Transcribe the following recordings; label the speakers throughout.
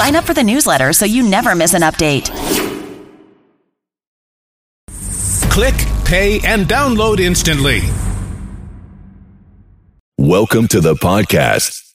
Speaker 1: Sign up for the newsletter so you never miss an update.
Speaker 2: Click, pay, and download instantly.
Speaker 3: Welcome to the podcast.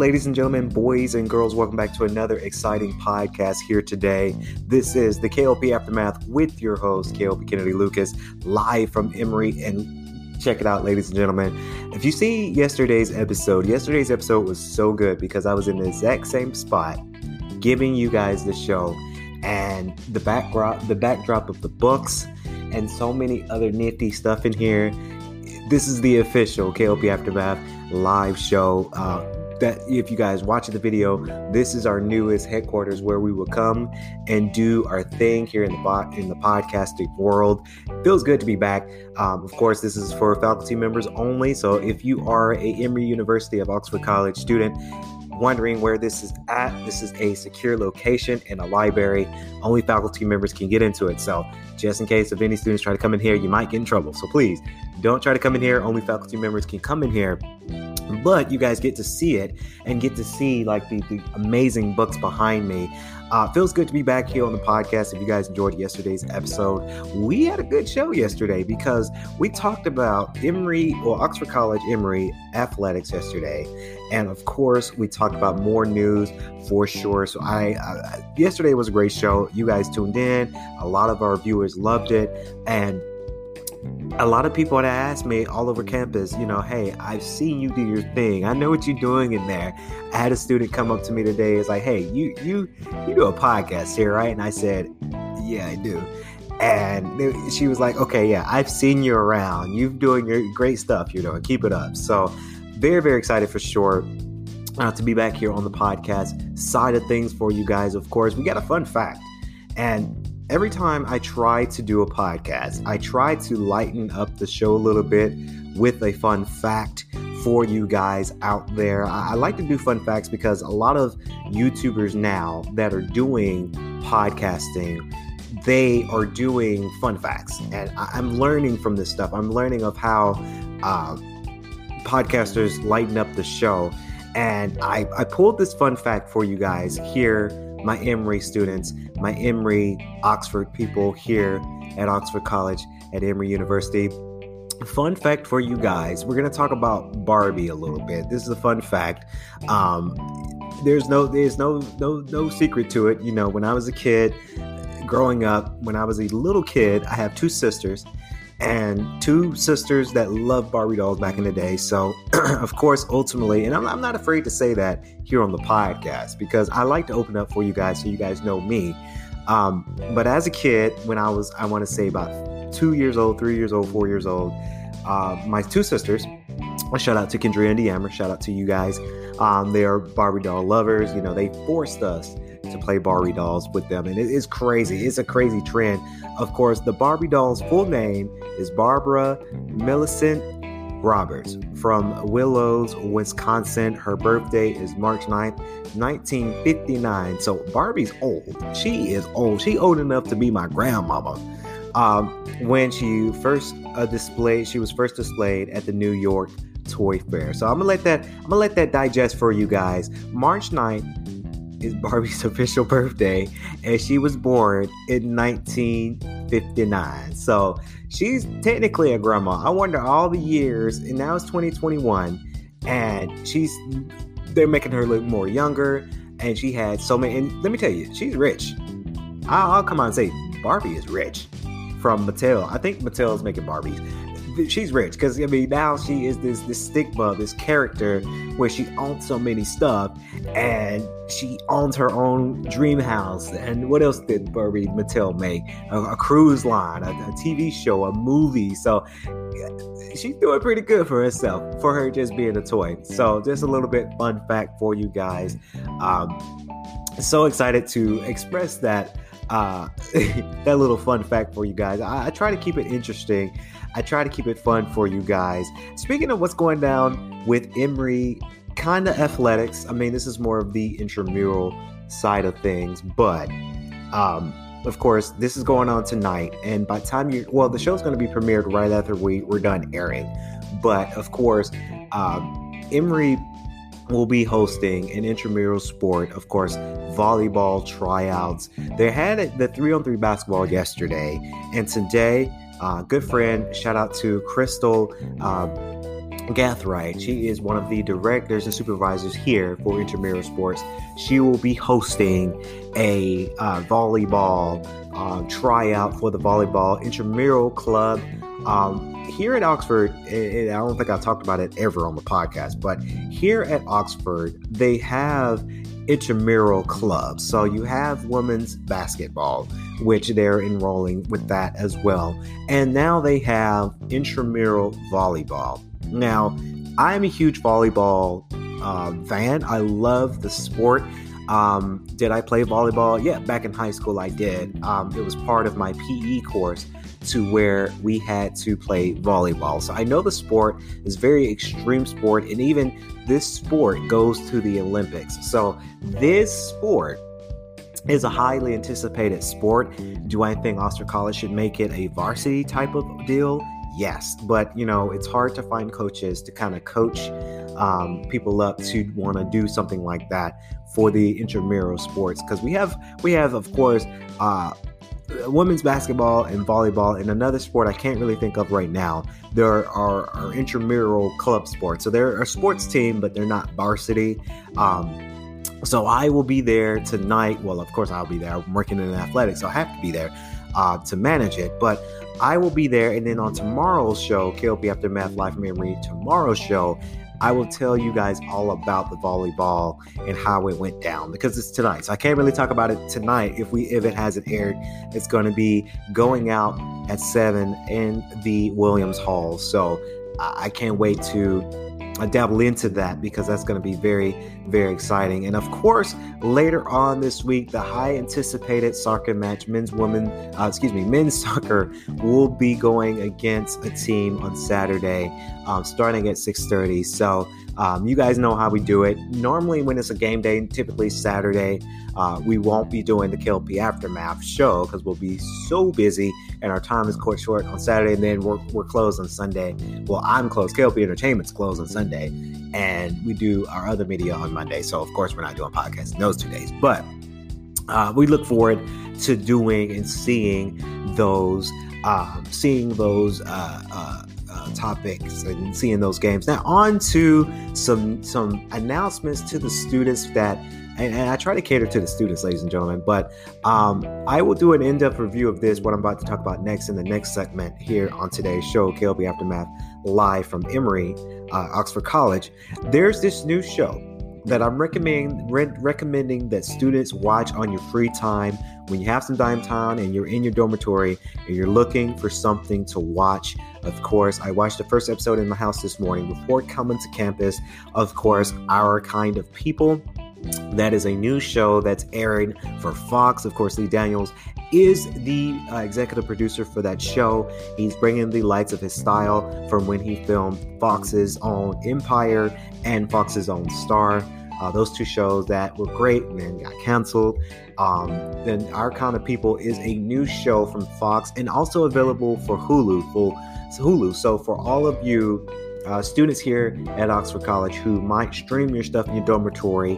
Speaker 4: Ladies and gentlemen, boys and girls, welcome back to another exciting podcast here today. This is the KLP Aftermath with your host, KLP Kennedy Lucas, live from Emory. And check it out, ladies and gentlemen. If you see yesterday's episode, yesterday's episode was so good because I was in the exact same spot giving you guys the show and the backdrop, the backdrop of the books, and so many other nifty stuff in here. This is the official KLP Aftermath live show. Uh, that if you guys watch the video, this is our newest headquarters where we will come and do our thing here in the bot in the podcasting world. Feels good to be back. Um, of course, this is for faculty members only. So if you are a Emory University of Oxford College student wondering where this is at, this is a secure location in a library. Only faculty members can get into it. So just in case if any students try to come in here, you might get in trouble. So please don't try to come in here. Only faculty members can come in here but you guys get to see it and get to see like the, the amazing books behind me. Uh, feels good to be back here on the podcast. If you guys enjoyed yesterday's episode we had a good show yesterday because we talked about emory or oxford college emory athletics yesterday. And of course we talked about more news for sure. So I, I yesterday was a great show. You guys tuned in. A lot of our viewers loved it. And a lot of people had asked me all over campus, you know, hey, I've seen you do your thing. I know what you're doing in there. I had a student come up to me today. It's like, hey, you you you do a podcast here, right? And I said, yeah, I do. And she was like, okay, yeah, I've seen you around. You're doing your great stuff. You're doing. Keep it up. So, very very excited for sure. Uh, to be back here on the podcast side of things for you guys. Of course, we got a fun fact, and every time I try to do a podcast, I try to lighten up the show a little bit with a fun fact for you guys out there. I, like to do fun facts because a lot of YouTubers now that are doing podcasting, they are doing fun facts. And I, am learning from this stuff. I'm learning of how uh, podcasters lighten up the show. And I, I pulled this fun fact for you guys here my Emory students, my Emory Oxford people here at Oxford College at Emory University. Fun fact for you guys: We're gonna talk about Barbie a little bit. This is a fun fact. Um, there's no, there's no, no, no secret to it. You know, when I was a kid, growing up, when I was a little kid, I have two sisters, and two sisters that loved Barbie dolls back in the day. So, of course, ultimately, and I'm, I'm, not afraid to say that here on the podcast because I like to open up for you guys so you guys know me. Um, but as a kid, when I was, I want to say about two years old, three years old, four years old, uh, my two sisters, a shout out to Kendria and Deammer, shout out to you guys. Um, they are Barbie doll lovers. You know, they forced us to play Barbie dolls with them. And it is crazy. It's a crazy trend. Of course, the Barbie doll's full name is Barbara Millicent Roberts from Willows, Wisconsin. Her birthday is March 9th, 1959. So Barbie's old. She is old. She old enough to be my grandmama. Um, when she first uh, displayed, she was first displayed at the New York Toy Fair. So I'm gonna let that I'm gonna let that digest for you guys. March 9th, is Barbie's official birthday, and she was born in 1959. So she's technically a grandma. I wonder all the years, and now it's 2021, and she's they're making her look more younger, and she had so many. And let me tell you, she's rich. I'll, I'll come on and say Barbie is rich from Mattel. I think Mattel is making Barbies. She's rich because I mean now she is this this stigma, this character where she owns so many stuff, and she owns her own dream house. And what else did Barbie Mattel make? A, a cruise line, a, a TV show, a movie. So she's doing pretty good for herself for her just being a toy. So just a little bit fun fact for you guys. Um, so excited to express that uh, that little fun fact for you guys. I, I, try to keep it interesting. I try to keep it fun for you guys. Speaking of what's going down with Emory, kind of athletics. I mean, this is more of the intramural side of things, but um, of course, this is going on tonight. And by time you, well, the show's going to be premiered right after we we're done airing. But of course, um, Emory will be hosting an intramural sport, of course, volleyball tryouts. They had the three on three basketball yesterday, and today, uh, good friend, shout out to Crystal. Uh, Gathright. She is one of the directors and supervisors here for Intramural Sports. She will be hosting a uh, volleyball uh, tryout for the volleyball intramural club um, here at Oxford, I don't think I've talked about it ever on the podcast, but here at Oxford, they have intramural clubs. So you have women's basketball, which they're enrolling with that as well. And now they have intramural volleyball. Now, I'm a huge volleyball uh, fan. I love the sport. Um, did I play volleyball? Yeah, back in high school, I did. Um, it was part of my PE course to where we had to play volleyball. So I know the sport is very extreme sport, and even this sport goes to the Olympics. So this sport is a highly anticipated sport. Do I think Oxford College should make it a varsity type of deal? Yes, but you know it's hard to find coaches to kind of coach um, people up to want to do something like that for the intramural sports because we have we have of course uh, women's basketball and volleyball and another sport I can't really think of right now. There are, are intramural club sports. So they're a sports team, but they're not varsity. Um, so I will be there tonight. Well, of course, I'll be there. I'm working in athletics, so I have to be there uh, to manage it. But I will be there. And then on tomorrow's show, KLP Aftermath Life Memory, tomorrow's show, I will tell you guys all about the volleyball and how it went down because it's tonight. So I can't really talk about it tonight if we if it hasn't aired. It's going to be going out at seven in the Williams Hall. So I can't wait to I dabble into that because that's going to be very, very exciting. And of course, later on this week, the high anticipated soccer match, men's, women, uh, excuse me, men's soccer will be going against a team on Saturday, um, starting at 6:30. So um, you guys know how we do it. Normally, when it's a game day, typically Saturday, uh, we won't be doing the KLP Aftermath show because we'll be so busy and our time is quite short on Saturday, and then we're, we're closed on Sunday. Well, I'm closed. KLP Entertainment's closed on Sunday, and we do our other media on Monday. So, of course, we're not doing podcasts in those two days, but uh, we look forward to doing and seeing those, um, seeing those. Uh, uh, uh, topics and seeing those games. Now, on to some some announcements to the students that and, and, I try to cater to the students, ladies and gentlemen. But um, I will do an in-depth review of this, what I'm about to talk about next in the next segment here on today's show, KLP Aftermath, live from Emory, uh, Oxford College. There's this new show that I'm recommending re- recommending that students watch on your free time when you have some downtime and you're in your dormitory and you're looking for something to watch. Of course, I watched the first episode in my house this morning before coming to campus. Of course, Our Kind of People. That is a new show that's airing for Fox. Of course, Lee Daniels is the uh, executive producer for that show. He's bringing the lights of his style from when he filmed Fox's own Empire and Fox's own Star. Uh, those two shows that were great and then got canceled. Um, then Our Kind of People is a new show from Fox and also available for Hulu. For Hulu. So for all of you uh, students here at Oxford College who might stream your stuff in your dormitory.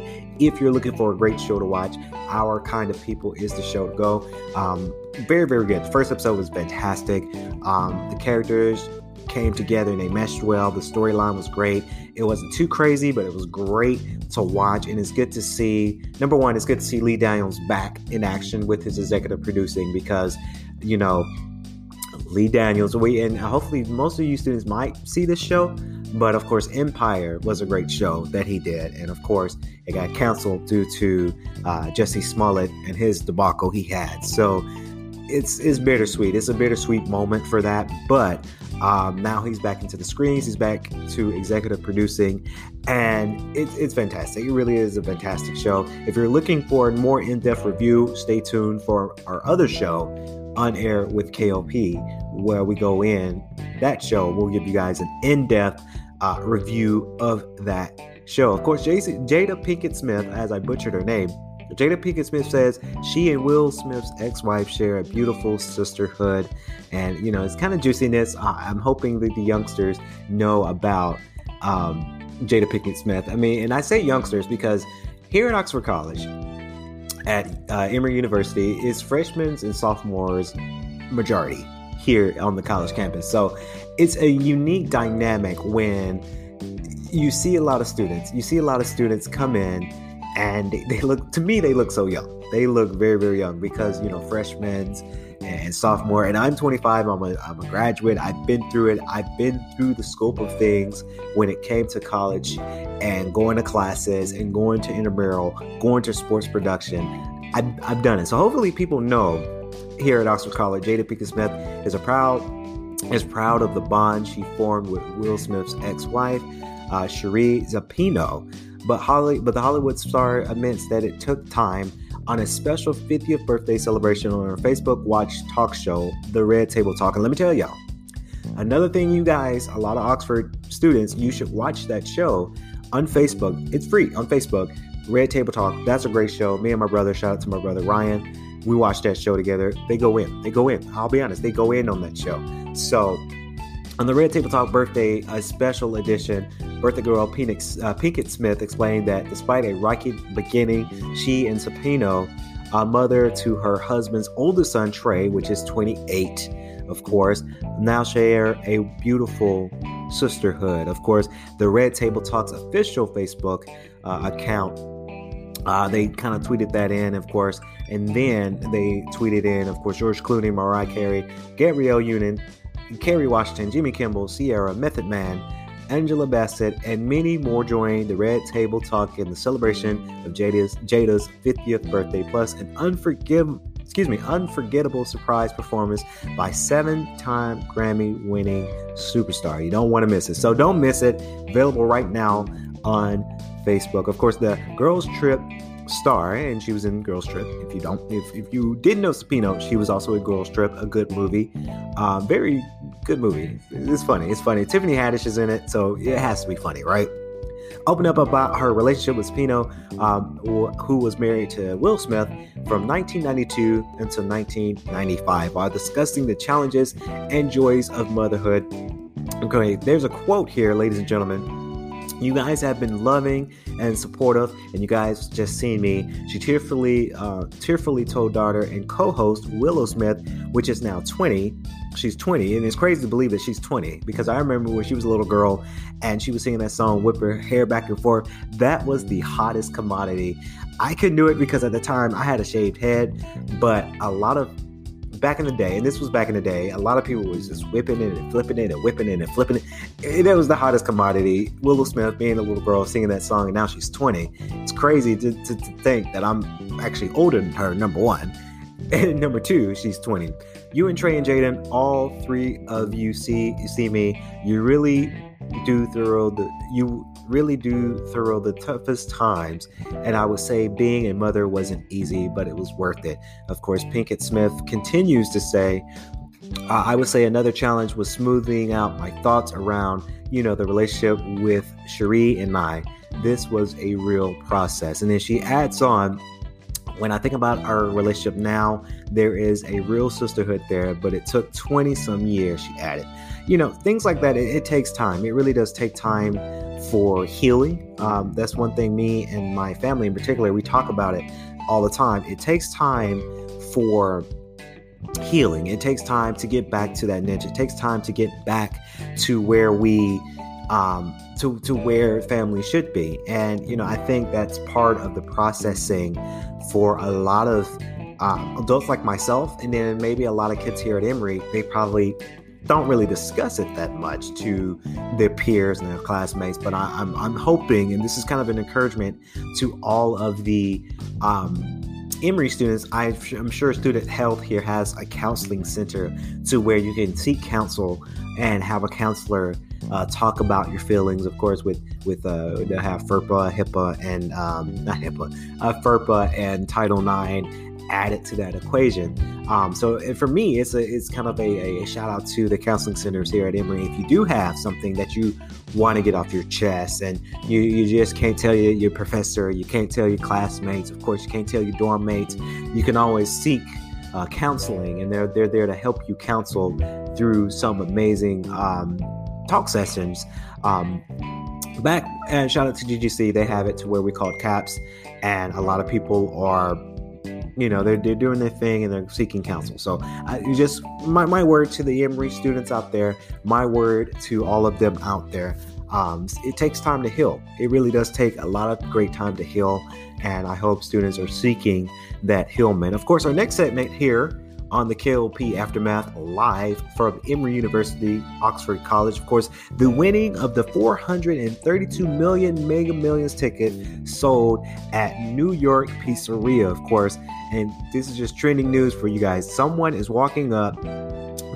Speaker 4: If you're looking for a great show to watch, Our Kind of People is the show to go. Um, very, very good. The first episode was fantastic. Um, the characters came together and they meshed well. The storyline was great. It wasn't too crazy, but it was great to watch. And it's good to see, number one, it's good to see Lee Daniels back in action with his executive producing because, you know, Lee Daniels. We and hopefully most of you students might see this show, but of course, Empire was a great show that he did, and of course, it got canceled due to uh, Jussie Smollett and his debacle he had. So it's it's bittersweet. It's a bittersweet moment for that, but um, now he's back into the screens. He's back to executive producing, and it's it's fantastic. It really is a fantastic show. If you're looking for a more in-depth review, stay tuned for our other show, On Air with KLP, where we go in. That show We'll give you guys an in-depth uh, review of that show. Of course, Jason, Jada Pinkett Smith, as I butchered her name, Jada Pinkett Smith says she and Will Smith's ex-wife share a beautiful sisterhood, and you know it's kind of juiciness. I'm hoping that the youngsters know about um, Jada Pinkett Smith. I mean, and I say youngsters because here at Oxford College, at uh, Emory University, is freshmen and sophomores majority here on the college campus. So it's a unique dynamic when you see a lot of students. You see a lot of students come in and they, look to me they look so young. They look very very young because you know freshmen and sophomore and i'm 25 i'm a, I'm a graduate. I've been through it. I've been through the scope of things when it came to college and going to classes and going to intramural going to sports production. I've, I've done it. So hopefully people know here at oxford college jada pinkett smith is a proud is proud of the bond she formed with will smith's ex-wife uh, sheree zampino but Holly, but the Hollywood star admits that it took time on a special 50th birthday celebration on her Facebook Watch talk show, The Red Table Talk. And let me tell y'all, another thing, you guys, a lot of Oxford students, you should watch that show on Facebook. It's free on Facebook. Red Table Talk. That's a great show. Me and my brother, shout out to my brother Ryan. We watched that show together. They go in. They go in. I'll be honest. They go in on that show. So on the Red Table Talk birthday, a special edition, birthday girl Phoenix, uh, Pinkett Smith explained that despite a rocky beginning, she and Zampino, a mother to her husband's oldest son Trey, which is 28, of course, now share a beautiful sisterhood. Of course, the Red Table Talks official Facebook uh, account uh, they kind of tweeted that in, of course, and then they tweeted in, of course, George Clooney, Mariah Carey, Gabrielle Union, Kerry Washington, Jimmy Kimmel, Ciara, Method Man, Angela Bassett, and many more joined the Red Table Talk in the celebration of Jada's, Jada's 50th birthday, plus an unforgivable excuse me, unforgettable surprise performance by seven-time Grammy-winning superstar. You don't want to miss it. So don't miss it. Available right now on Facebook. Of course, the Girls Trip star, and she was in Girls Trip. If you don't, if, if you didn't know Zampino, she was also in Girls Trip, a good movie, uh, very good movie. It's funny. It's funny. Tiffany Haddish is in it, so it has to be funny, right? Open up about her relationship with Pino, um, who was married to Will Smith from 1992 until 1995, while discussing the challenges and joys of motherhood. Okay, there's a quote here, ladies and gentlemen. You guys have been loving and supportive, and you guys just seen me. She tearfully, uh, tearfully told daughter and co-host Willow Smith, which is now 20. She's 20, and it's crazy to believe that she's 20 because I remember when she was a little girl and she was singing that song, "Whip Her Hair Back and Forth." That was the hottest commodity. I couldn't do it because at the time I had a shaved head, but a lot of back in the day, and this was back in the day, a lot of people was just whipping it and flipping it and whipping it and flipping it. And it was the hottest commodity. Willow Smith being a little girl singing that song, and now she's 20. It's crazy to, to, to think that I'm actually older than her, number one. And number two, she's 20. You and Trey and Jaden, all three of you see you see me. You really do through the you really do through the toughest times. And I would say being a mother wasn't easy, but it was worth it. Of course, Pinkett Smith continues to say, uh, I would say another challenge was smoothing out my thoughts around, you know, the relationship with Sheree and I. This was a real process. And then she adds on, when I think about our relationship now, there is a real sisterhood there, but it took 20 some years, she added. You know, things like that, it, it takes time. It really does take time for healing. Um, that's one thing me and my family in particular, we talk about it all the time. It takes time for healing. It takes time to get back to that niche. It takes time to get back to where we um, to to where family should be. And you know, I think that's part of the processing for a lot of um, adults like myself, and then maybe a lot of kids here at Emory, they probably don't really discuss it that much to their peers and their classmates. But I, am I'm, I'm hoping, and this is kind of an encouragement to all of the um, Emory students, I'm sure Student Health here has a counseling center to where you can seek counsel and have a counselor uh, talk about your feelings. Of course, with with uh, they have FERPA, HIPAA, and um, not HIPAA, uh, FERPA and Title IX added to that equation. Um, so for me, it's a it's kind of a, a, shout out to the counseling centers here at Emory. If you do have something that you want to get off your chest and you, you just can't tell your, your professor, you can't tell your classmates, of course, you can't tell your dorm mates, you can always seek uh, counseling, and they're they're there to help you counsel through some amazing um, talk sessions. Um, back and shout out to GGC, they have it to where we call it CAPS, and a lot of people are you know they're, they're doing their thing and they're seeking counsel. So I, just my, my word to the emory students out there my word to all of them out there um, it takes time to heal. It really does take a lot of great time to heal and i hope students are seeking that healment. Of course our next segment here on the KLP Aftermath live from Emory University, Oxford College. Of course, the winning of the 432 million Mega Millions ticket sold at New York Pizzeria, of course. And this is just trending news for you guys. Someone is walking up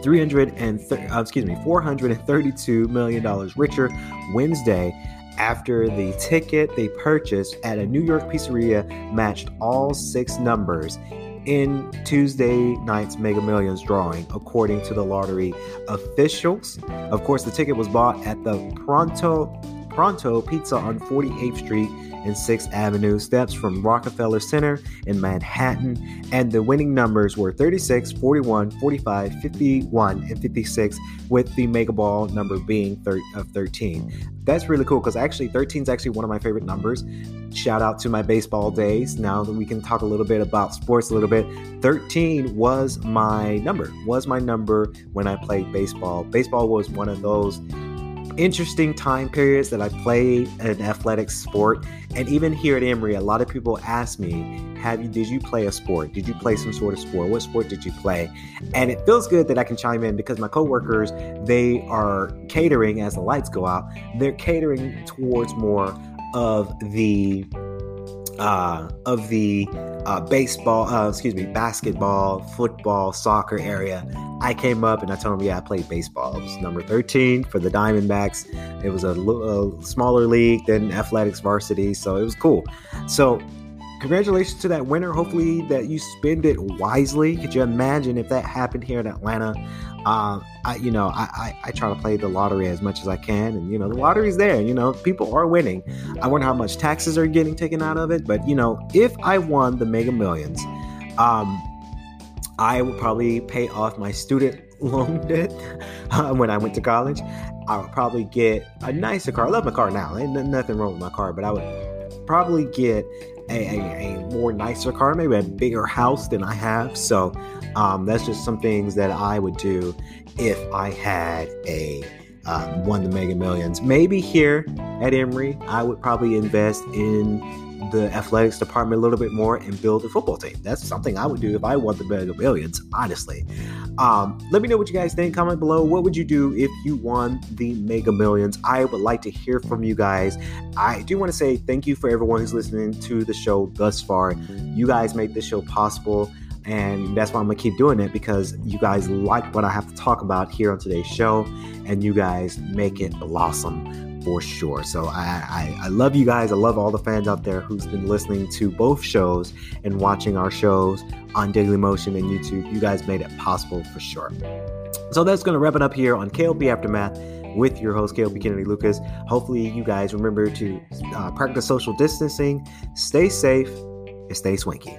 Speaker 4: 300 and uh, excuse me 432 million dollars richer Wednesday after the ticket they purchased at a New York pizzeria matched all six numbers in Tuesday night's Mega Millions drawing, according to the lottery officials. Of course, the ticket was bought at the Pronto Pronto Pizza on 48th Street and 6th Avenue, steps from Rockefeller Center in Manhattan. And the winning numbers were 36, 41, 45, 51, and 56, with the Mega Ball number being thir- of 13. That's really cool because actually 13 is actually one of my favorite numbers. Shout out to my baseball days. Now that we can talk a little bit about sports a little bit. 13 was my number, was my number when I played baseball. Baseball was one of those interesting time periods that I played an athletic sport. And even here at Emory, a lot of people ask me, have you did you play a sport? Did you play some sort of sport? What sport did you play? And it feels good that I can chime in because my coworkers, they are catering as the lights go out. They're catering towards more of the uh, of the uh, baseball, uh, excuse me, basketball, football, soccer area. I came up and I told him, yeah, I played baseball. It was number 13 for the Diamondbacks. It was a, a smaller league than athletics varsity, so it was cool. So congratulations to that winner. Hopefully that you spend it wisely. Could you imagine if that happened here in Atlanta? Uh, I, you know, I, I, I, try to play the lottery as much as I can, and you know, the lottery's there. You know, people are winning. I wonder how much taxes are getting taken out of it. But you know, if I won the Mega Millions, um, I would probably pay off my student loan debt uh, when I went to college. I would probably get a nicer car. I love my car now. Ain't nothing wrong with my car, but I would probably get a, a, a, more nicer car, maybe a bigger house than I have. So um, that's just some things that I would do if I had a um, won the Mega Millions. Maybe here at Emory, I would probably invest in the athletics department a little bit more and build a football team. That's something I would do if I won the Mega Millions, honestly. Um, let me know what you guys think. Comment below. What would you do if you won the Mega Millions? I would like to hear from you guys. I do want to say thank you for everyone who's listening to the show thus far. You guys make this show possible. And that's why I'm gonna keep doing it because you guys like what I have to talk about here on today's show, and you guys make it blossom for sure. So I, I, I, love you guys. I love all the fans out there who's been listening to both shows and watching our shows on Daily Motion and YouTube. You guys made it possible for sure. So that's going to wrap it up here on KLP Aftermath with your host, KLP Kennedy Lucas. Hopefully, you guys remember to uh, practice social distancing, stay safe, and stay swanky.